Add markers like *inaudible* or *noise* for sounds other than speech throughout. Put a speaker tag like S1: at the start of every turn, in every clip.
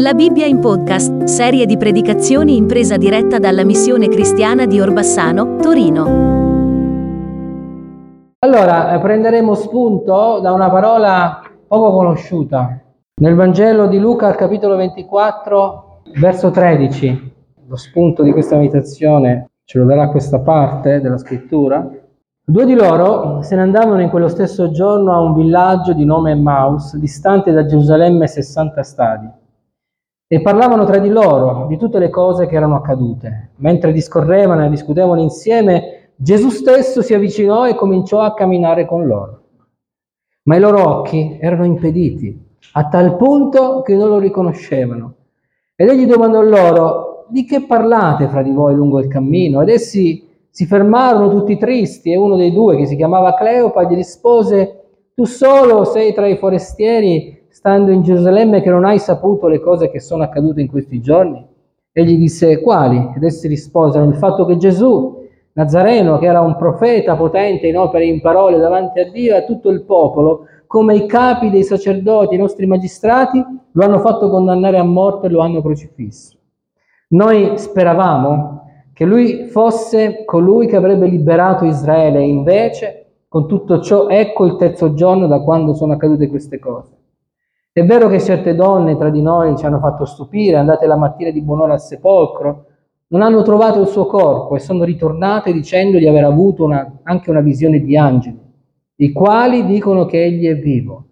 S1: La Bibbia in podcast, serie di predicazioni in presa diretta dalla missione cristiana di Orbassano, Torino.
S2: Allora, eh, prenderemo spunto da una parola poco conosciuta. Nel Vangelo di Luca, al capitolo 24, verso 13, lo spunto di questa meditazione ce lo darà questa parte della scrittura. Due di loro se ne andavano in quello stesso giorno a un villaggio di nome Emmaus, distante da Gerusalemme 60 stadi, e parlavano tra di loro di tutte le cose che erano accadute. Mentre discorrevano e discutevano insieme, Gesù stesso si avvicinò e cominciò a camminare con loro. Ma i loro occhi erano impediti, a tal punto che non lo riconoscevano. Ed egli domandò loro, di che parlate fra di voi lungo il cammino? Ed essi si fermarono tutti tristi e uno dei due, che si chiamava Cleopa, gli rispose, tu solo sei tra i forestieri, stando in Gerusalemme, che non hai saputo le cose che sono accadute in questi giorni? Egli disse, quali? Ed essi risposero, il fatto che Gesù, Nazareno, che era un profeta potente in opere e in parole davanti a Dio e a tutto il popolo, come i capi dei sacerdoti, i nostri magistrati, lo hanno fatto condannare a morte e lo hanno crocifisso. Noi speravamo che lui fosse colui che avrebbe liberato Israele, invece, con tutto ciò, ecco il terzo giorno da quando sono accadute queste cose. È vero che certe donne tra di noi ci hanno fatto stupire, andate la mattina di buon'ora al sepolcro, non hanno trovato il suo corpo e sono ritornate dicendo di aver avuto una, anche una visione di angeli, i quali dicono che egli è vivo.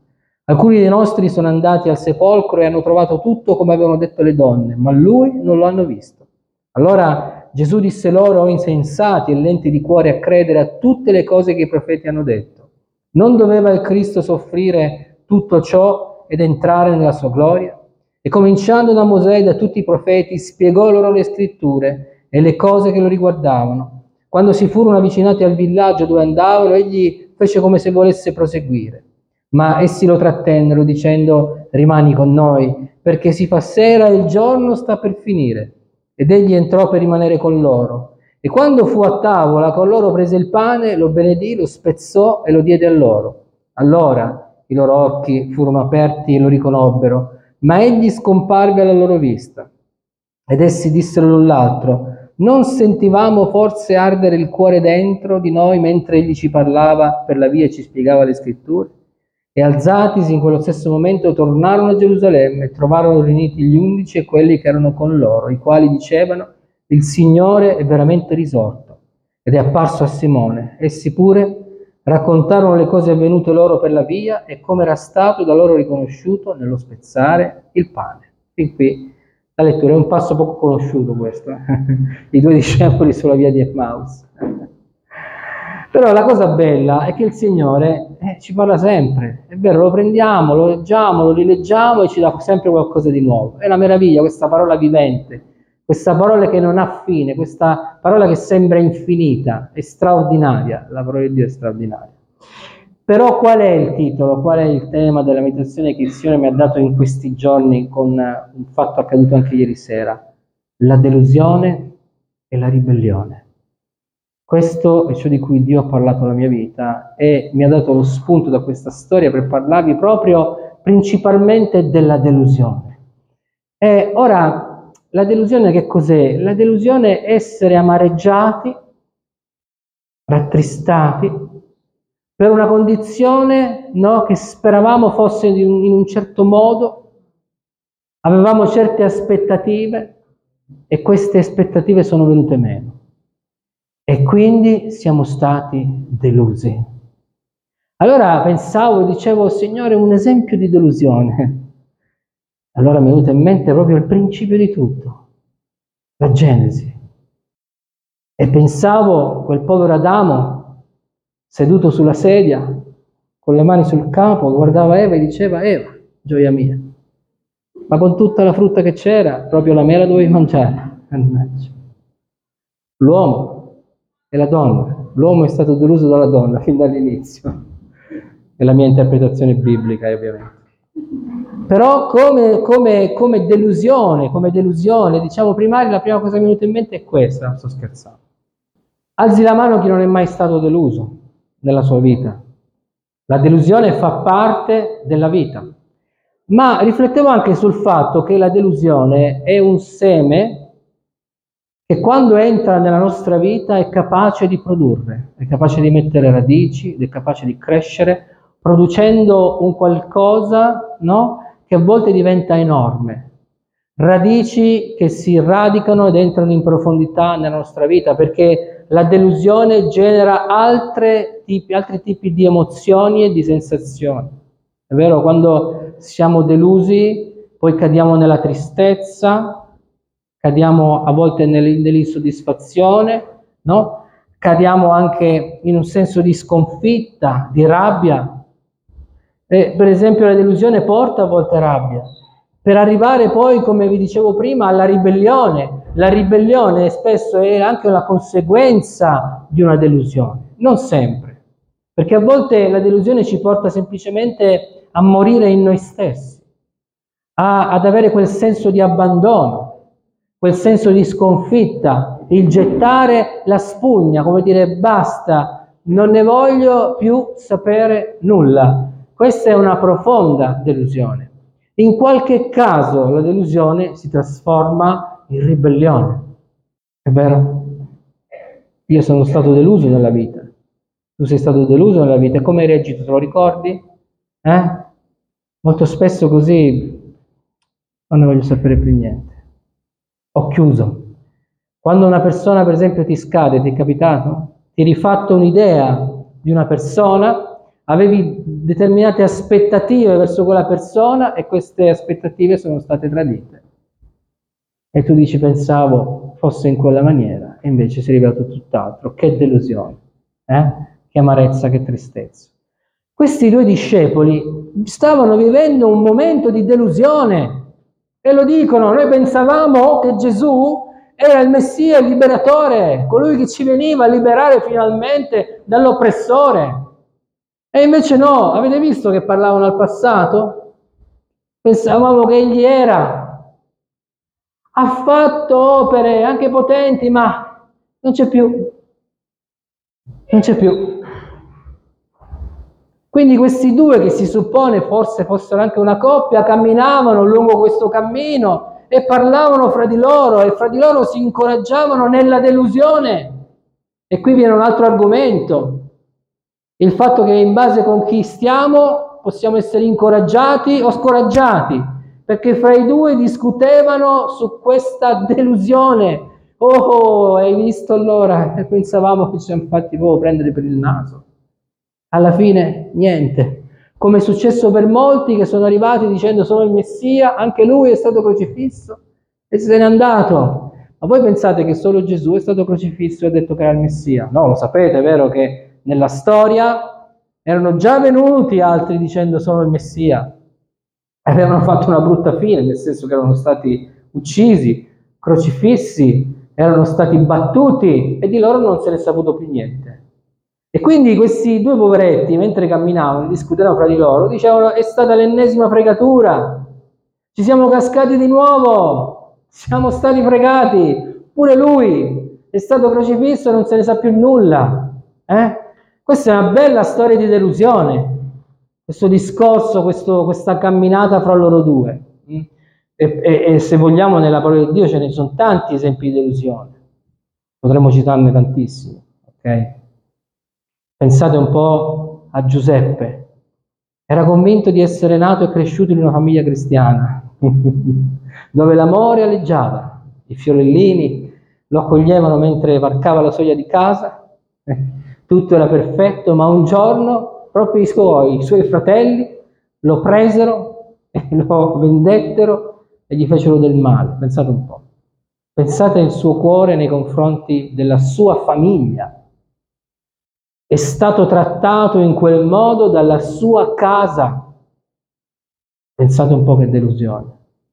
S2: Alcuni dei nostri sono andati al sepolcro e hanno trovato tutto come avevano detto le donne, ma lui non lo hanno visto. Allora Gesù disse loro, o insensati e lenti di cuore a credere a tutte le cose che i profeti hanno detto. Non doveva il Cristo soffrire tutto ciò ed entrare nella sua gloria? E cominciando da Mosè e da tutti i profeti, spiegò loro le scritture e le cose che lo riguardavano. Quando si furono avvicinati al villaggio dove andavano, egli fece come se volesse proseguire. Ma essi lo trattennero dicendo, rimani con noi, perché si fa sera e il giorno sta per finire. Ed egli entrò per rimanere con loro. E quando fu a tavola con loro prese il pane, lo benedì, lo spezzò e lo diede a loro. Allora i loro occhi furono aperti e lo riconobbero, ma egli scomparve alla loro vista. Ed essi dissero l'un l'altro, non sentivamo forse ardere il cuore dentro di noi mentre egli ci parlava per la via e ci spiegava le scritture? E alzatisi in quello stesso momento tornarono a Gerusalemme e trovarono riuniti gli undici e quelli che erano con loro, i quali dicevano, il Signore è veramente risorto ed è apparso a Simone. Essi pure raccontarono le cose avvenute loro per la via e come era stato da loro riconosciuto nello spezzare il pane. Fin qui la lettura è un passo poco conosciuto questo, *laughs* i due discepoli sulla via di Emmaus. Però la cosa bella è che il Signore eh, ci parla sempre, è vero, lo prendiamo, lo leggiamo, lo rileggiamo e ci dà sempre qualcosa di nuovo. È la meraviglia, questa parola vivente, questa parola che non ha fine, questa parola che sembra infinita, è straordinaria, la parola di Dio è straordinaria. Però qual è il titolo, qual è il tema della meditazione che il Signore mi ha dato in questi giorni con un fatto accaduto anche ieri sera? La delusione e la ribellione. Questo è ciò di cui Dio ha parlato nella mia vita e mi ha dato lo spunto da questa storia per parlarvi proprio principalmente della delusione. E ora, la delusione che cos'è? La delusione è essere amareggiati, rattristati per una condizione no, che speravamo fosse in un certo modo, avevamo certe aspettative e queste aspettative sono venute meno. E quindi siamo stati delusi. Allora pensavo dicevo, Signore, un esempio di delusione. Allora mi è venuto in mente proprio il principio di tutto, la Genesi. E pensavo quel povero Adamo seduto sulla sedia, con le mani sul capo, guardava Eva e diceva, Eva, gioia mia, ma con tutta la frutta che c'era, proprio la mela dovevi mangiare. L'uomo è la donna. L'uomo è stato deluso dalla donna *laughs* fin dall'inizio. È la mia interpretazione biblica, ovviamente. Però come, come, come delusione, come delusione, diciamo primaria, la prima cosa che mi è venuta in mente è questa, sto scherzando. Alzi la mano chi non è mai stato deluso nella sua vita. La delusione fa parte della vita. ma riflettevo anche sul fatto che la delusione è un seme che quando entra nella nostra vita è capace di produrre, è capace di mettere radici, è capace di crescere, producendo un qualcosa no, che a volte diventa enorme. Radici che si radicano ed entrano in profondità nella nostra vita, perché la delusione genera tipi, altri tipi di emozioni e di sensazioni. È vero, quando siamo delusi, poi cadiamo nella tristezza, cadiamo a volte nell'insoddisfazione, no? cadiamo anche in un senso di sconfitta, di rabbia. E, per esempio la delusione porta a volte rabbia, per arrivare poi, come vi dicevo prima, alla ribellione. La ribellione spesso è anche una conseguenza di una delusione, non sempre, perché a volte la delusione ci porta semplicemente a morire in noi stessi, a, ad avere quel senso di abbandono, quel senso di sconfitta, il gettare la spugna, come dire basta, non ne voglio più sapere nulla. Questa è una profonda delusione. In qualche caso la delusione si trasforma in ribellione. È vero? Io sono stato deluso nella vita. Tu sei stato deluso nella vita. Come hai reagito? Te lo ricordi? Eh? Molto spesso così non ne voglio sapere più niente. Ho chiuso. Quando una persona, per esempio, ti scade, ti è capitato? Ti hai rifatto un'idea di una persona, avevi determinate aspettative verso quella persona e queste aspettative sono state tradite. E tu dici pensavo fosse in quella maniera e invece si è rivelato tutt'altro. Che delusione, eh? che amarezza, che tristezza. Questi due discepoli stavano vivendo un momento di delusione e lo dicono, noi pensavamo che Gesù era il Messia, il liberatore, colui che ci veniva a liberare finalmente dall'oppressore. E invece no, avete visto che parlavano al passato? Pensavamo che egli era. Ha fatto opere anche potenti, ma non c'è più. Non c'è più. Quindi questi due che si suppone forse fossero anche una coppia, camminavano lungo questo cammino e parlavano fra di loro e fra di loro si incoraggiavano nella delusione. E qui viene un altro argomento, il fatto che in base con chi stiamo possiamo essere incoraggiati o scoraggiati, perché fra i due discutevano su questa delusione. Oh, hai visto allora? E pensavamo che ci siamo fatti proprio prendere per il naso. Alla fine niente. Come è successo per molti che sono arrivati dicendo sono il Messia, anche lui è stato crocifisso e se n'è andato. Ma voi pensate che solo Gesù è stato crocifisso e ha detto che era il Messia? No, lo sapete, è vero che nella storia erano già venuti altri dicendo sono il Messia. Avevano fatto una brutta fine, nel senso che erano stati uccisi, crocifissi, erano stati battuti e di loro non se ne è saputo più niente. E quindi questi due poveretti, mentre camminavano, discutevano fra di loro, dicevano è stata l'ennesima fregatura, ci siamo cascati di nuovo, siamo stati fregati, pure lui è stato crocifisso e non se ne sa più nulla. Eh? Questa è una bella storia di delusione, questo discorso, questo, questa camminata fra loro due. Mm? E, e, e se vogliamo nella parola di Dio ce ne sono tanti esempi di delusione, potremmo citarne tantissimi. Okay? Pensate un po' a Giuseppe. Era convinto di essere nato e cresciuto in una famiglia cristiana, *laughs* dove l'amore aleggiava, i fiorellini lo accoglievano mentre varcava la soglia di casa, tutto era perfetto, ma un giorno proprio i suoi, i suoi fratelli lo presero e *laughs* lo vendettero e gli fecero del male. Pensate un po'. Pensate al suo cuore nei confronti della sua famiglia, è stato trattato in quel modo dalla sua casa. Pensate un po' che delusione,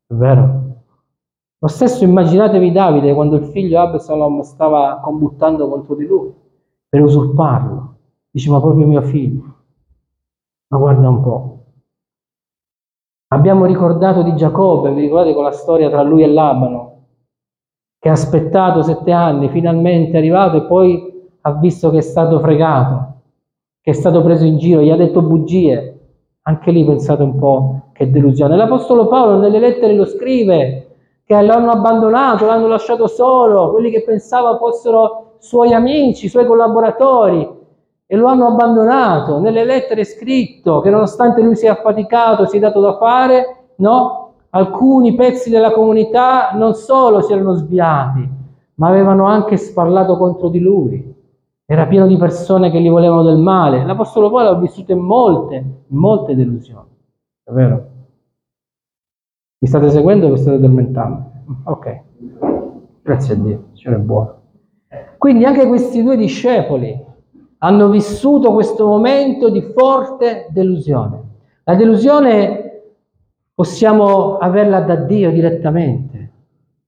S2: è vero? Lo stesso immaginatevi Davide quando il figlio Absalom stava combuttando contro di lui per usurparlo. Dice, ma proprio mio figlio. Ma guarda un po'. Abbiamo ricordato di Giacobbe, vi ricordate con la storia tra lui e Labano, che ha aspettato sette anni, finalmente è arrivato e poi ha visto che è stato fregato, che è stato preso in giro, gli ha detto bugie, Anche lì pensate un po' che delusione. L'Apostolo Paolo nelle lettere lo scrive che l'hanno abbandonato, l'hanno lasciato solo, quelli che pensava fossero suoi amici, suoi collaboratori, e lo hanno abbandonato. Nelle lettere è scritto che nonostante lui sia affaticato, si è dato da fare, no? Alcuni pezzi della comunità non solo si erano sviati, ma avevano anche sparlato contro di lui. Era pieno di persone che gli volevano del male. L'Apostolo Paolo ha vissuto in molte, molte delusioni. È vero? Mi state seguendo o vi state addormentando? Ok. Grazie a Dio, Signore è buono. Quindi anche questi due discepoli hanno vissuto questo momento di forte delusione. La delusione possiamo averla da Dio direttamente,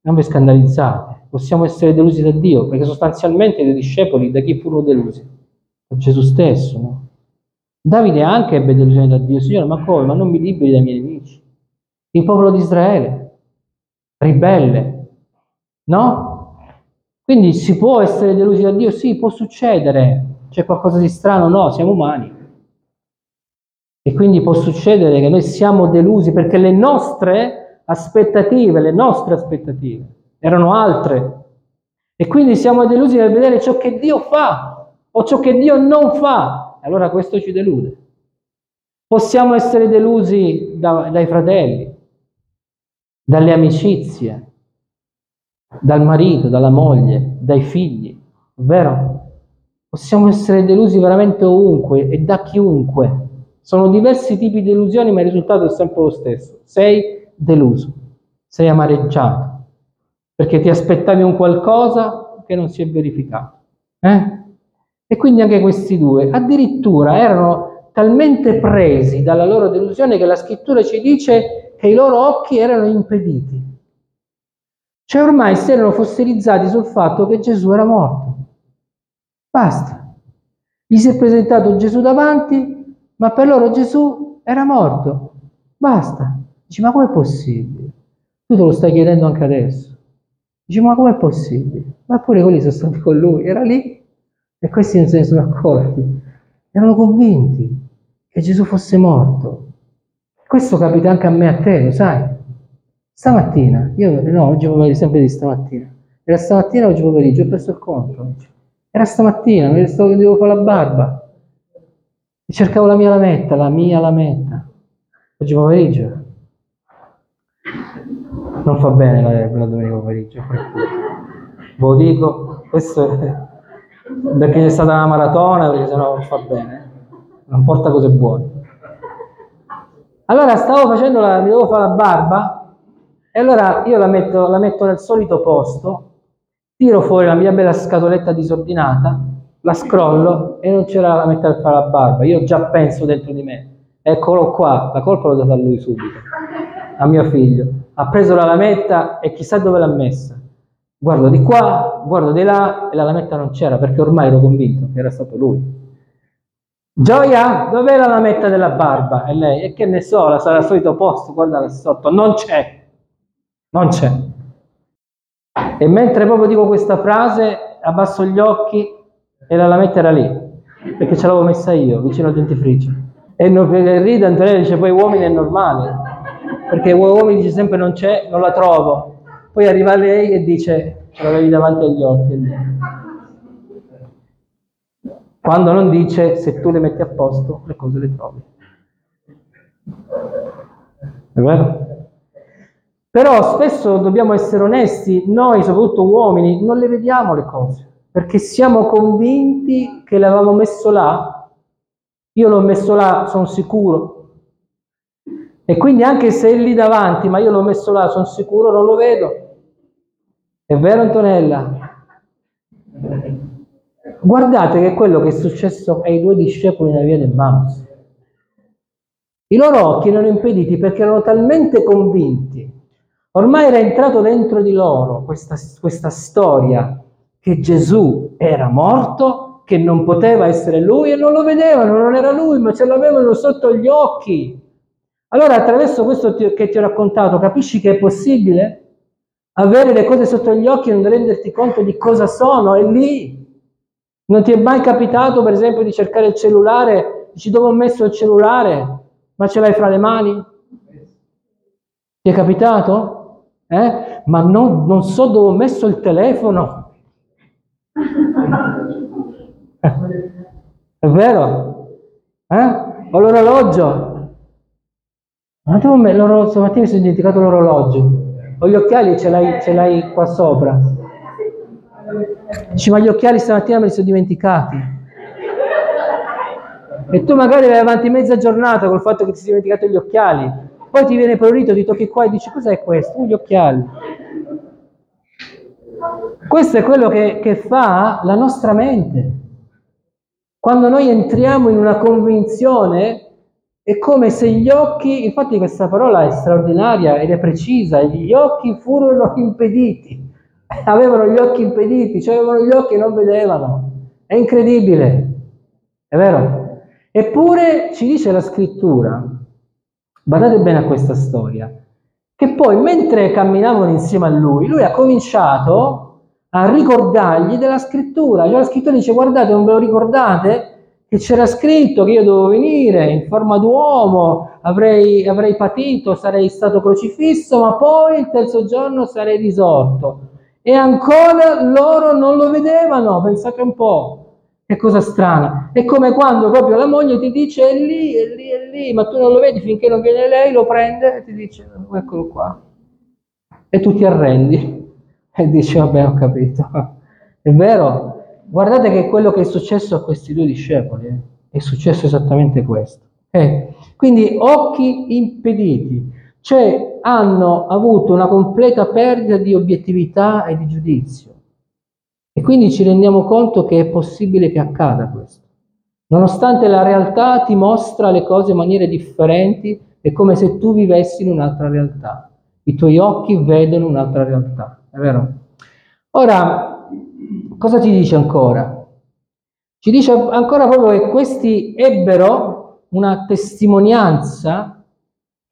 S2: non vi scandalizzate possiamo essere delusi da Dio, perché sostanzialmente i discepoli da chi furono delusi? Da Gesù stesso, no? Davide anche ebbe delusione da Dio, Signore, ma come? Ma non mi liberi dai miei nemici. Il popolo di Israele, ribelle, no? Quindi si può essere delusi da Dio? Sì, può succedere. C'è qualcosa di strano? No, siamo umani. E quindi può succedere che noi siamo delusi perché le nostre aspettative, le nostre aspettative erano altre. E quindi siamo delusi nel vedere ciò che Dio fa o ciò che Dio non fa. Allora questo ci delude. Possiamo essere delusi da, dai fratelli, dalle amicizie, dal marito, dalla moglie, dai figli, vero? Possiamo essere delusi veramente ovunque e da chiunque. Sono diversi tipi di delusioni, ma il risultato è sempre lo stesso. Sei deluso, sei amareggiato, perché ti aspettavi un qualcosa che non si è verificato. Eh? E quindi anche questi due addirittura erano talmente presi dalla loro delusione che la scrittura ci dice che i loro occhi erano impediti. Cioè ormai si erano fossilizzati sul fatto che Gesù era morto. Basta. Gli si è presentato Gesù davanti, ma per loro Gesù era morto. Basta. Dici, ma com'è possibile? Tu te lo stai chiedendo anche adesso. Dice, ma com'è possibile? Ma pure quelli sono stati con lui, era lì e questi non se ne sono accorti. Erano convinti che Gesù fosse morto. Questo capita anche a me a te, lo sai? Stamattina, io no, oggi pomeriggio, sempre di stamattina. Era stamattina oggi pomeriggio, ho perso il conto. Era stamattina, mi stavo che devo fare la barba. E cercavo la mia lametta, la mia lametta. Oggi pomeriggio non fa bene la, la domenica pomeriggio. Ve lo dico, questo è perché è stata una maratona, perché sennò non fa bene, non porta cose buone. Allora stavo facendo la, mi devo fare la barba e allora io la metto, la metto nel solito posto, tiro fuori la mia bella scatoletta disordinata, la scrollo e non c'era la mettere per fare la barba. Io già penso dentro di me, eccolo qua, la colpa l'ho data a lui subito, a mio figlio ha preso la lametta e chissà dove l'ha messa. Guardo di qua, guardo di là e la lametta non c'era perché ormai ero convinto che era stato lui. Gioia, dov'è la lametta della barba? E lei, e che ne so, la sarà al solito posto, guarda là sotto, non c'è, non c'è. E mentre proprio dico questa frase, abbasso gli occhi e la lametta era lì, perché ce l'avevo messa io, vicino al dentifricio. E non, ride Antonella dice, poi uomini è normale, perché uomini dice sempre non c'è, non la trovo. Poi arriva lei e dice ce l'avevi davanti agli occhi. Quando non dice se tu le metti a posto le cose le trovi. È vero? Però spesso dobbiamo essere onesti, noi soprattutto uomini non le vediamo le cose, perché siamo convinti che l'avevamo messo là. Io l'ho messo là, sono sicuro, e quindi anche se è lì davanti, ma io l'ho messo là, sono sicuro, non lo vedo. È vero Antonella? Guardate che è quello che è successo ai due discepoli nella via del Maus. I loro occhi erano impediti perché erano talmente convinti. Ormai era entrato dentro di loro questa, questa storia che Gesù era morto, che non poteva essere lui e non lo vedevano, non era lui, ma ce l'avevano sotto gli occhi. Allora attraverso questo che ti ho raccontato capisci che è possibile avere le cose sotto gli occhi e non renderti conto di cosa sono, è lì. Non ti è mai capitato per esempio di cercare il cellulare, dici dove ho messo il cellulare Ma ce l'hai fra le mani? Ti è capitato? Eh? Ma non, non so dove ho messo il telefono. È vero? Eh? Ho l'orologio. Ma devo me- l'oro- stamattina mi sono dimenticato l'orologio. Ho gli occhiali, ce l'hai, ce l'hai qua sopra. Dici, ma gli occhiali stamattina me li sono dimenticati. E tu magari vai avanti mezza giornata col fatto che ti sei dimenticato gli occhiali. Poi ti viene prurito, ti tocchi qua e dici, cos'è questo? Uh, gli occhiali. Questo è quello che, che fa la nostra mente. Quando noi entriamo in una convinzione è come se gli occhi, infatti questa parola è straordinaria ed è precisa, gli occhi furono impediti, avevano gli occhi impediti, cioè avevano gli occhi e non vedevano. È incredibile, è vero? Eppure ci dice la scrittura, badate bene a questa storia, che poi mentre camminavano insieme a lui, lui ha cominciato a ricordargli della scrittura, cioè la scrittura dice guardate non ve lo ricordate? che c'era scritto che io dovevo venire in forma d'uomo, avrei, avrei patito, sarei stato crocifisso, ma poi il terzo giorno sarei risorto. E ancora loro non lo vedevano, pensate un po'. Che cosa strana. È come quando proprio la moglie ti dice è lì, è lì, è lì, ma tu non lo vedi finché non viene lei, lo prende e ti dice eccolo qua. E tu ti arrendi e dici vabbè ho capito. È vero? Guardate che quello che è successo a questi due discepoli eh, è successo esattamente questo. Eh, quindi occhi impediti, cioè hanno avuto una completa perdita di obiettività e di giudizio. E quindi ci rendiamo conto che è possibile che accada questo. Nonostante la realtà ti mostra le cose in maniere differenti, è come se tu vivessi in un'altra realtà. I tuoi occhi vedono un'altra realtà, è vero? Ora, cosa ci dice ancora? Ci dice ancora proprio che questi ebbero una testimonianza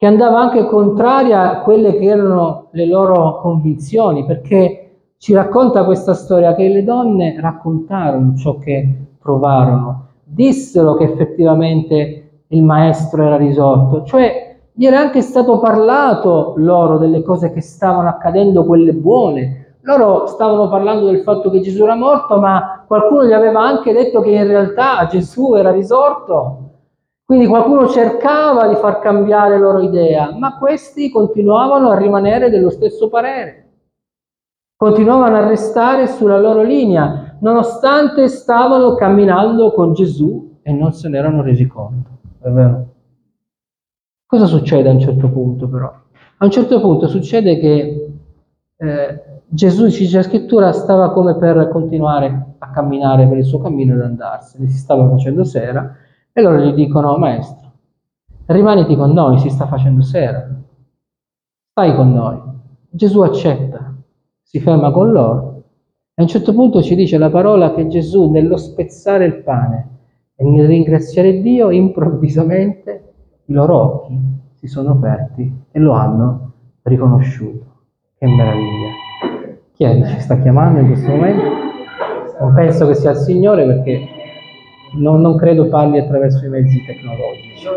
S2: che andava anche contraria a quelle che erano le loro convinzioni, perché ci racconta questa storia che le donne raccontarono ciò che provarono, dissero che effettivamente il maestro era risorto, cioè gli era anche stato parlato loro delle cose che stavano accadendo, quelle buone, loro stavano parlando del fatto che Gesù era morto, ma qualcuno gli aveva anche detto che in realtà Gesù era risorto. Quindi qualcuno cercava di far cambiare loro idea, ma questi continuavano a rimanere dello stesso parere. Continuavano a restare sulla loro linea, nonostante stavano camminando con Gesù e non se ne erano resi conto. È vero? Cosa succede a un certo punto però? A un certo punto succede che eh, Gesù, dice la scrittura, stava come per continuare a camminare per il suo cammino ed andarsene, si stava facendo sera e loro gli dicono, maestro, rimaniti con noi, si sta facendo sera, stai con noi. Gesù accetta, si ferma con loro a un certo punto ci dice la parola che Gesù nello spezzare il pane e nel ringraziare Dio improvvisamente i loro occhi si sono aperti e lo hanno riconosciuto. Che meraviglia! Chi è che ci sta chiamando in questo momento? Non penso che sia il Signore perché non, non credo parli attraverso i mezzi tecnologici.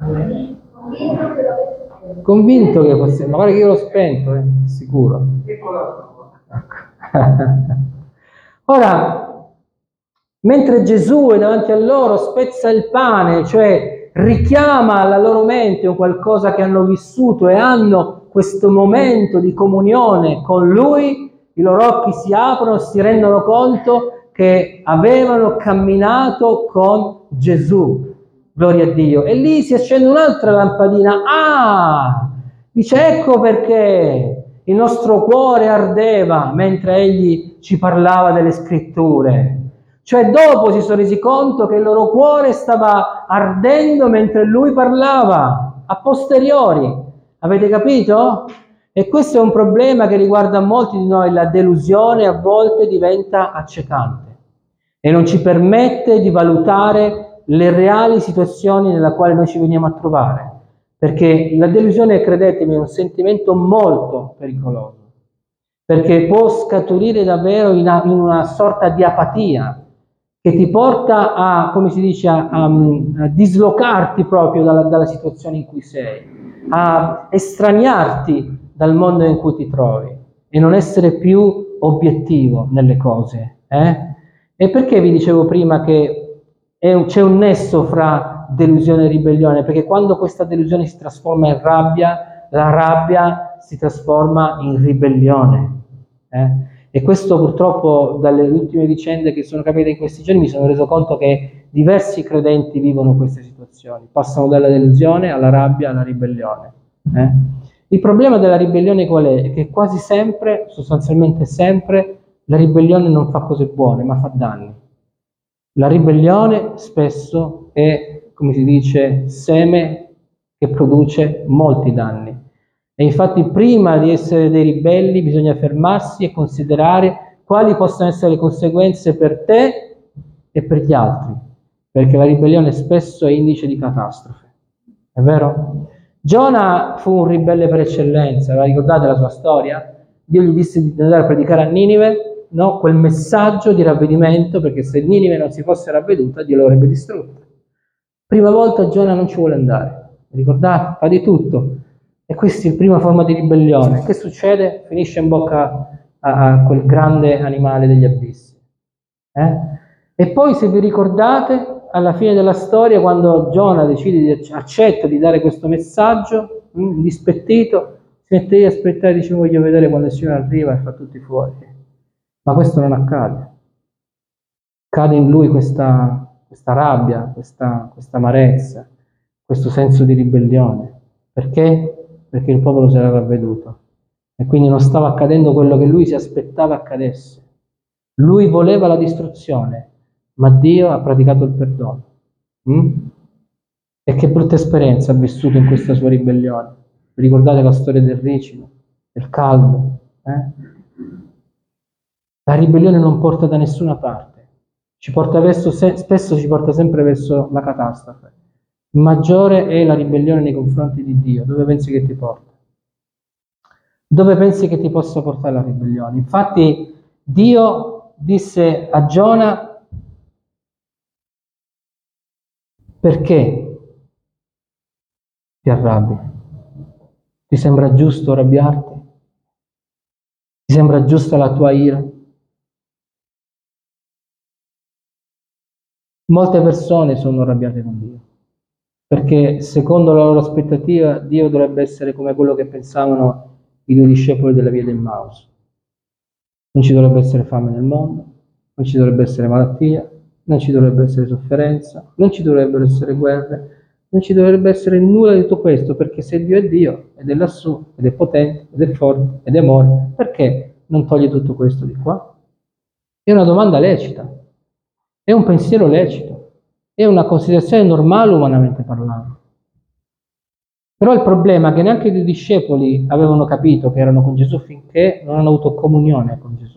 S2: *laughs* Convinto che possiamo, magari che io l'ho spento, eh, sicuro. *laughs* Ora, mentre Gesù è davanti a loro, spezza il pane, cioè richiama alla loro mente un qualcosa che hanno vissuto e hanno questo momento di comunione con Lui, i loro occhi si aprono, si rendono conto che avevano camminato con Gesù. Gloria a Dio. E lì si accende un'altra lampadina. Ah! Dice ecco perché il nostro cuore ardeva mentre egli ci parlava delle scritture. Cioè dopo si sono resi conto che il loro cuore stava ardendo mentre lui parlava, a posteriori. Avete capito? E questo è un problema che riguarda molti di noi, la delusione a volte diventa accecante e non ci permette di valutare le reali situazioni nella quale noi ci veniamo a trovare, perché la delusione, credetemi, è un sentimento molto pericoloso, perché può scaturire davvero in una, in una sorta di apatia, che ti porta a, come si dice, a, a, a dislocarti proprio dalla, dalla situazione in cui sei, a estraniarti dal mondo in cui ti trovi e non essere più obiettivo nelle cose. Eh? E perché vi dicevo prima che un, c'è un nesso fra delusione e ribellione? Perché quando questa delusione si trasforma in rabbia, la rabbia si trasforma in ribellione. Eh? E questo purtroppo dalle ultime vicende che sono capite in questi giorni mi sono reso conto che diversi credenti vivono queste situazioni, passano dalla delusione alla rabbia alla ribellione. Eh? Il problema della ribellione qual è? Che quasi sempre, sostanzialmente sempre, la ribellione non fa cose buone, ma fa danni. La ribellione spesso è, come si dice, seme che produce molti danni. E infatti prima di essere dei ribelli bisogna fermarsi e considerare quali possono essere le conseguenze per te e per gli altri, perché la ribellione spesso è indice di catastrofe. È vero? Giona fu un ribelle per eccellenza, la ricordate la sua storia? Dio gli disse di andare a predicare a Ninive, no? quel messaggio di ravvedimento, perché se Ninive non si fosse ravveduta, Dio l'avrebbe distrutta. Prima volta Giona non ci vuole andare, ricordate? Fa di tutto, e questa è la prima forma di ribellione. Che succede? Finisce in bocca a, a quel grande animale degli abissi. Eh? E poi, se vi ricordate, alla fine della storia, quando Giona decide di accetta di dare questo messaggio, mm, dispettito, si mette lì a aspettare e dice voglio vedere quando il Signore arriva e fa tutti fuori. Ma questo non accade. Cade in lui questa, questa rabbia, questa, questa amarezza, questo senso di ribellione. Perché? perché il popolo si era ravveduto e quindi non stava accadendo quello che lui si aspettava accadesse. Lui voleva la distruzione, ma Dio ha praticato il perdono. Mm? E che brutta esperienza ha vissuto in questa sua ribellione. Ricordate la storia del ricino, del caldo. Eh? La ribellione non porta da nessuna parte, ci verso, spesso ci porta sempre verso la catastrofe maggiore è la ribellione nei confronti di Dio. Dove pensi che ti porta? Dove pensi che ti possa portare la ribellione? Infatti Dio disse a Giona perché ti arrabbi? Ti sembra giusto arrabbiarti? Ti sembra giusta la tua ira? Molte persone sono arrabbiate con Dio perché secondo la loro aspettativa Dio dovrebbe essere come quello che pensavano i due discepoli della via del Maus. Non ci dovrebbe essere fame nel mondo, non ci dovrebbe essere malattia, non ci dovrebbe essere sofferenza, non ci dovrebbero essere guerre, non ci dovrebbe essere nulla di tutto questo, perché se Dio è Dio, ed è lassù, ed è potente, ed è forte, ed è amore, perché non toglie tutto questo di qua? È una domanda lecita, è un pensiero lecito. È una considerazione normale umanamente parlando. Però il problema è che neanche i discepoli avevano capito che erano con Gesù finché non hanno avuto comunione con Gesù.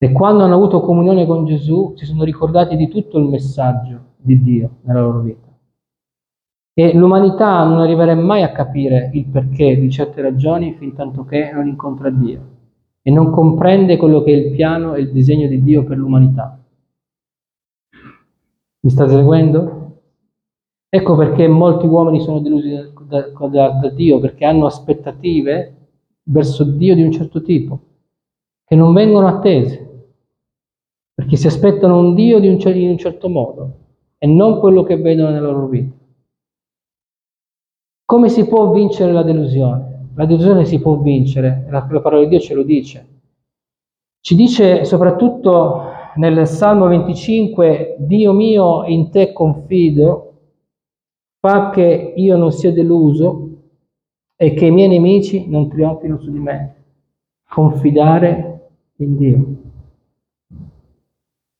S2: E quando hanno avuto comunione con Gesù si sono ricordati di tutto il messaggio di Dio nella loro vita. E l'umanità non arriverà mai a capire il perché di certe ragioni fin tanto che non incontra Dio e non comprende quello che è il piano e il disegno di Dio per l'umanità. Mi state seguendo? Ecco perché molti uomini sono delusi da, da, da, Dio, perché hanno aspettative verso Dio di un certo tipo, che non vengono attese, perché si aspettano un Dio di un, in un certo modo e non quello che vedono nella loro vita. Come si può vincere la delusione? La delusione si può vincere, la, la parola di Dio ce lo dice. Ci dice soprattutto nel Salmo 25, Dio mio, in te confido, fa che io non sia deluso e che i miei nemici non trionfino su di me. Confidare in Dio.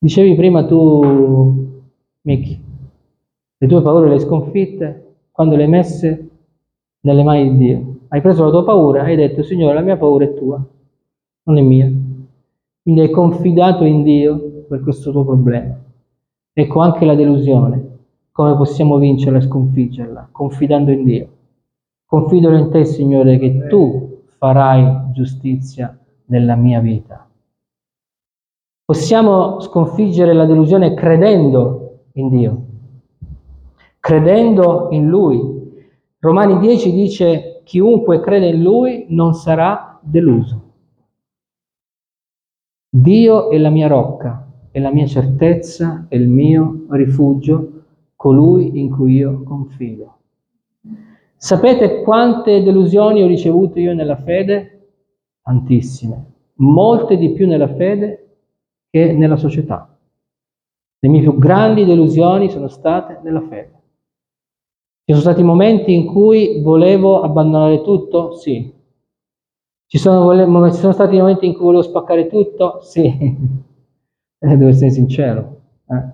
S2: Dicevi prima tu, Miki, le tue paure le hai sconfitte quando le hai messe nelle mani di Dio. Hai preso la tua paura e hai detto, Signore, la mia paura è tua, non è mia. Quindi hai confidato in Dio per questo tuo problema. Ecco anche la delusione, come possiamo vincerla e sconfiggerla, confidando in Dio. Confido in te, Signore, che tu farai giustizia nella mia vita. Possiamo sconfiggere la delusione credendo in Dio, credendo in Lui. Romani 10 dice chiunque crede in Lui non sarà deluso. Dio è la mia rocca, è la mia certezza, è il mio rifugio, colui in cui io confido. Sapete quante delusioni ho ricevuto io nella fede? Tantissime, molte di più nella fede che nella società. Le mie più grandi delusioni sono state nella fede. Ci sono stati momenti in cui volevo abbandonare tutto? Sì. Ci sono, ci sono stati momenti in cui volevo spaccare tutto? Sì. *laughs* Eh, devo essere sincero. Eh.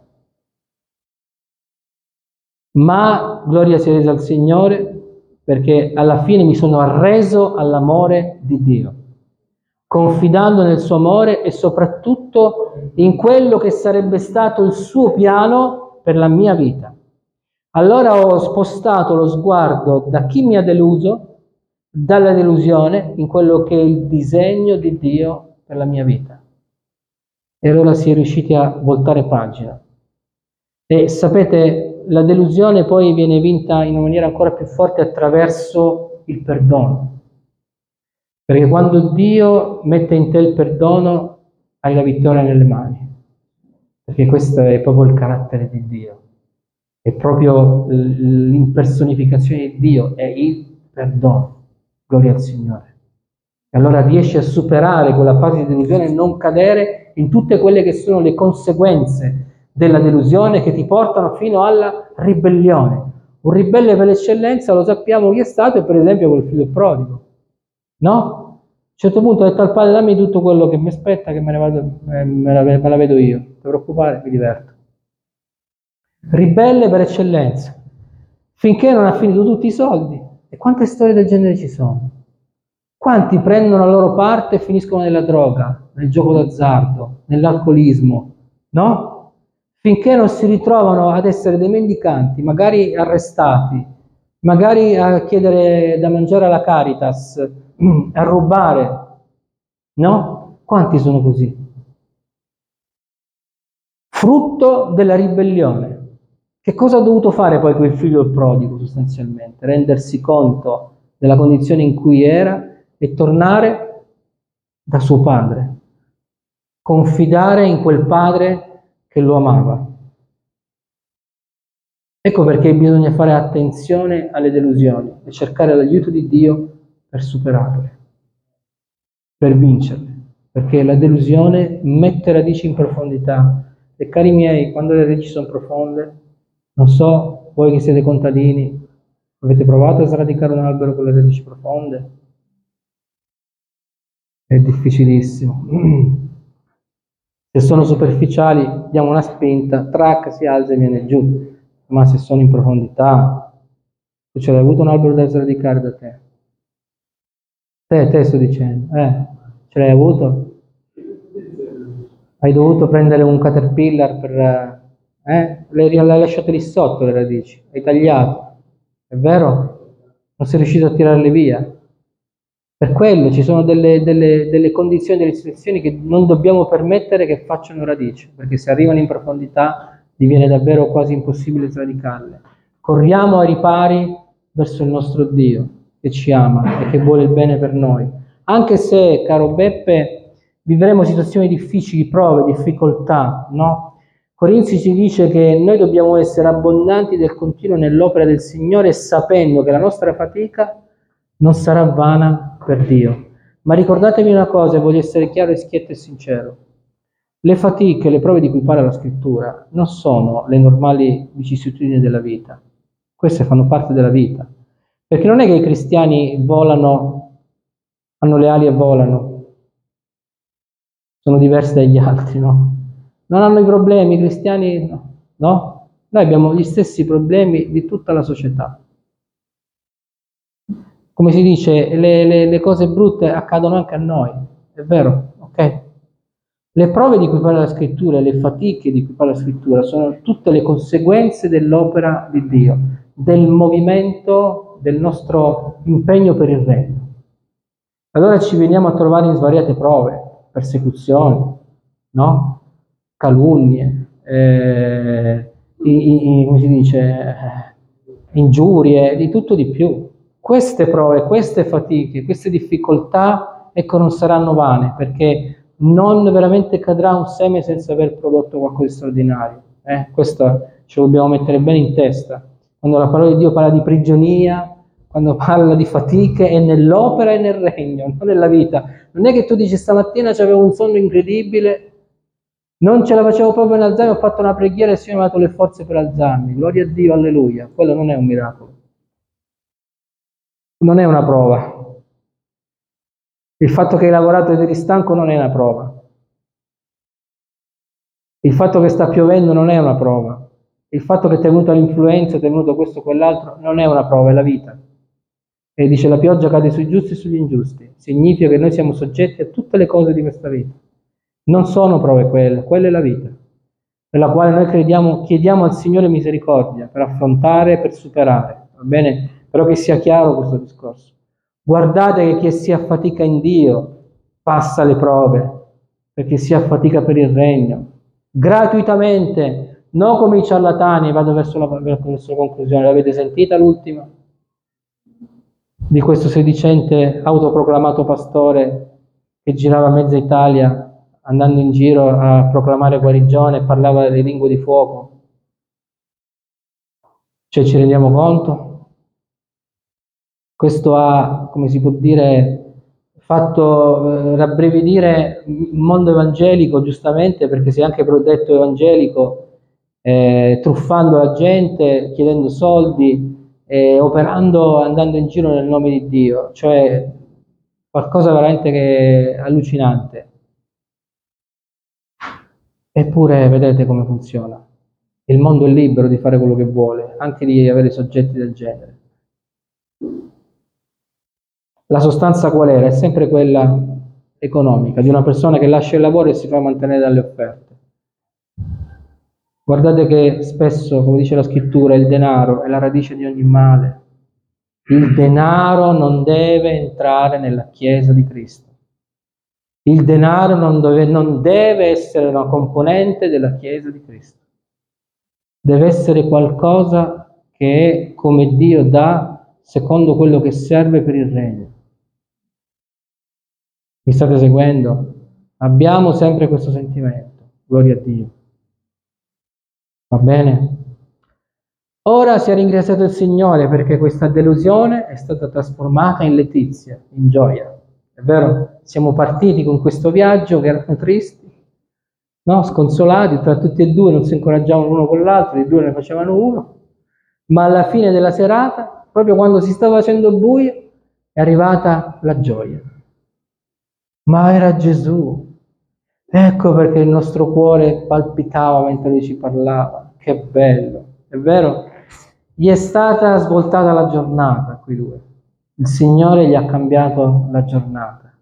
S2: Ma gloria sia resa al Signore perché alla fine mi sono arreso all'amore di Dio confidando nel suo amore e soprattutto in quello che sarebbe stato il suo piano per la mia vita. Allora ho spostato lo sguardo da chi mi ha deluso, dalla delusione, in quello che è il disegno di Dio per la mia vita. E allora si è riusciti a voltare pagina. E sapete, la delusione poi viene vinta in una maniera ancora più forte attraverso il perdono. Perché quando Dio mette in te il perdono, hai la vittoria nelle mani. Perché questo è proprio il carattere di Dio. È proprio l'impersonificazione di Dio, è il perdono. Gloria al Signore. E allora riesci a superare quella fase di delusione e non cadere in tutte quelle che sono le conseguenze della delusione che ti portano fino alla ribellione. Un ribelle per eccellenza, lo sappiamo chi è stato, è per esempio quel figlio prodigo. No? A un certo punto ho detto al padre dammi tutto quello che mi aspetta, che me, ne vado, eh, me, la, me la vedo io. Non ti preoccupare, mi diverto. Ribelle per eccellenza. Finché non ha finito tutti i soldi. E quante storie del genere ci sono? Quanti prendono la loro parte e finiscono nella droga, nel gioco d'azzardo, nell'alcolismo, no? Finché non si ritrovano ad essere dei mendicanti, magari arrestati, magari a chiedere da mangiare alla Caritas, a rubare, no? Quanti sono così? Frutto della ribellione. Che cosa ha dovuto fare poi quel figlio del prodigo sostanzialmente? Rendersi conto della condizione in cui era e tornare da suo padre. Confidare in quel padre che lo amava. Ecco perché bisogna fare attenzione alle delusioni e cercare l'aiuto di Dio per superarle, per vincerle, perché la delusione mette radici in profondità. E cari miei, quando le radici sono profonde, non so, voi che siete contadini, avete provato a sradicare un albero con le radici profonde? È difficilissimo. Se sono superficiali, diamo una spinta, track, si alza e viene giù. Ma se sono in profondità, tu ce l'hai avuto un albero da sradicare da te, Te, te sto dicendo, eh, ce l'hai avuto? Hai dovuto prendere un caterpillar per... Eh? Le hai lasciate lì sotto le radici, hai tagliato, è vero? Non sei riuscito a tirarle via. Per quello ci sono delle, delle, delle condizioni, delle situazioni che non dobbiamo permettere che facciano radice, perché se arrivano in profondità diviene davvero quasi impossibile sradicarle. Corriamo ai ripari verso il nostro Dio che ci ama e che vuole il bene per noi. Anche se, caro Beppe, vivremo situazioni difficili, prove, difficoltà, no? Corinzi ci dice che noi dobbiamo essere abbondanti del continuo nell'opera del Signore sapendo che la nostra fatica non sarà vana per Dio. Ma ricordatevi una cosa, voglio essere chiaro schietto e sincero. Le fatiche, le prove di cui parla la scrittura, non sono le normali vicissitudini della vita. Queste fanno parte della vita. Perché non è che i cristiani volano, hanno le ali e volano, sono diversi dagli altri, no? Non hanno i problemi, i cristiani no, no? Noi abbiamo gli stessi problemi di tutta la società. Come si dice, le, le, le cose brutte accadono anche a noi, è vero, ok? Le prove di cui parla la scrittura, le fatiche di cui parla la scrittura sono tutte le conseguenze dell'opera di Dio, del movimento del nostro impegno per il regno. Allora ci veniamo a trovare in svariate prove, persecuzioni, no? calunnie, eh, i, i, come si dice, eh, ingiurie, di tutto di più. Queste prove, queste fatiche, queste difficoltà, ecco, non saranno vane, perché non veramente cadrà un seme senza aver prodotto qualcosa di straordinario. Eh? Questo ce lo dobbiamo mettere bene in testa. Quando la parola di Dio parla di prigionia, quando parla di fatiche, è nell'opera e nel regno, non nella vita. Non è che tu dici stamattina avevo un sonno incredibile, non ce la facevo proprio in alzarmi, ho fatto una preghiera e il Signore mi ha dato le forze per alzarmi. Gloria a Dio, alleluia. Quello non è un miracolo. Non è una prova. Il fatto che hai lavorato ed eri stanco non è una prova. Il fatto che sta piovendo non è una prova. Il fatto che ti è venuta l'influenza, ti è venuto questo o quell'altro, non è una prova, è la vita. E dice la pioggia cade sui giusti e sugli ingiusti. Significa che noi siamo soggetti a tutte le cose di questa vita. Non sono prove quelle, quella è la vita, nella quale noi crediamo, chiediamo al Signore misericordia per affrontare, per superare. Va bene? Però che sia chiaro questo discorso. Guardate che chi si affatica in Dio passa le prove, perché si affatica per il regno, gratuitamente, non come i ciarlatani, vado verso la, verso la conclusione, l'avete sentita l'ultima? Di questo sedicente autoproclamato pastore che girava mezza Italia andando in giro a proclamare guarigione, parlava delle lingue di fuoco. Cioè ci rendiamo conto? Questo ha, come si può dire, fatto eh, rabbrividire il mondo evangelico, giustamente, perché si è anche detto evangelico, eh, truffando la gente, chiedendo soldi, eh, operando, andando in giro nel nome di Dio, cioè qualcosa veramente che allucinante. Eppure vedete come funziona. Il mondo è libero di fare quello che vuole, anche di avere soggetti del genere. La sostanza qual era? È sempre quella economica, di una persona che lascia il lavoro e si fa mantenere dalle offerte. Guardate che spesso, come dice la scrittura, il denaro è la radice di ogni male. Il denaro non deve entrare nella Chiesa di Cristo. Il denaro non deve, non deve essere una componente della Chiesa di Cristo. Deve essere qualcosa che è come Dio dà secondo quello che serve per il regno. Mi state seguendo? Abbiamo sempre questo sentimento. Gloria a Dio. Va bene? Ora si è ringraziato il Signore perché questa delusione è stata trasformata in letizia, in gioia. È vero? Siamo partiti con questo viaggio che erano tristi, no? sconsolati, tra tutti e due non si incoraggiavano l'uno con l'altro, i due ne facevano uno, ma alla fine della serata, proprio quando si stava facendo buio, è arrivata la gioia. Ma era Gesù. Ecco perché il nostro cuore palpitava mentre lui ci parlava. Che bello, è vero? Gli è stata svoltata la giornata a quei due. Il Signore gli ha cambiato la giornata.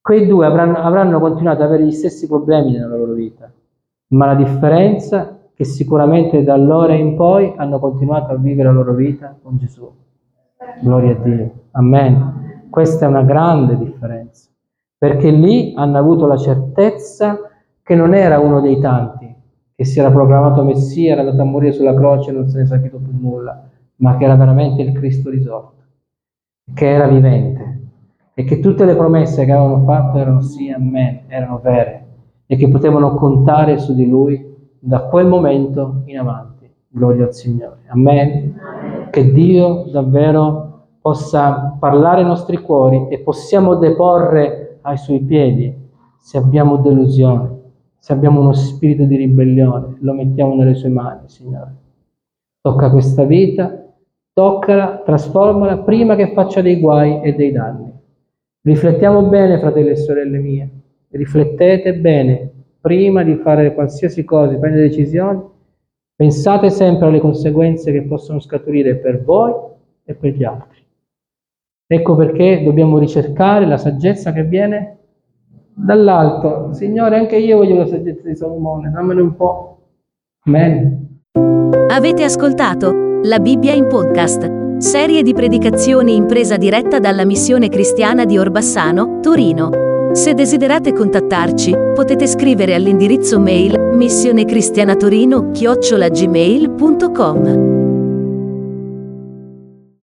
S2: Quei due avranno, avranno continuato ad avere gli stessi problemi nella loro vita, ma la differenza è che sicuramente da allora in poi hanno continuato a vivere la loro vita con Gesù. Gloria a Dio. Amen. Questa è una grande differenza, perché lì hanno avuto la certezza che non era uno dei tanti, che si era proclamato Messia, era andato a morire sulla croce e non se ne è sapito più nulla, ma che era veramente il Cristo risorto che era vivente e che tutte le promesse che avevano fatto erano sì a me, erano vere e che potevano contare su di lui da quel momento in avanti. Gloria al Signore. Amen. Che Dio davvero possa parlare ai nostri cuori e possiamo deporre ai suoi piedi se abbiamo delusione, se abbiamo uno spirito di ribellione, lo mettiamo nelle sue mani, Signore. Tocca questa vita Toccala, trasformala prima che faccia dei guai e dei danni. Riflettiamo bene, fratelli e sorelle mie, riflettete bene prima di fare qualsiasi cosa, prendere decisioni, pensate sempre alle conseguenze che possono scaturire per voi e per gli altri. Ecco perché dobbiamo ricercare la saggezza che viene dall'alto. Signore, anche io voglio la saggezza di Salomone, dammene un po'. Amen.
S1: Avete ascoltato? La Bibbia in podcast. Serie di predicazioni in presa diretta dalla missione cristiana di Orbassano, Torino. Se desiderate contattarci, potete scrivere all'indirizzo mail Missione Cristiana Torino, chiocciolagmail.com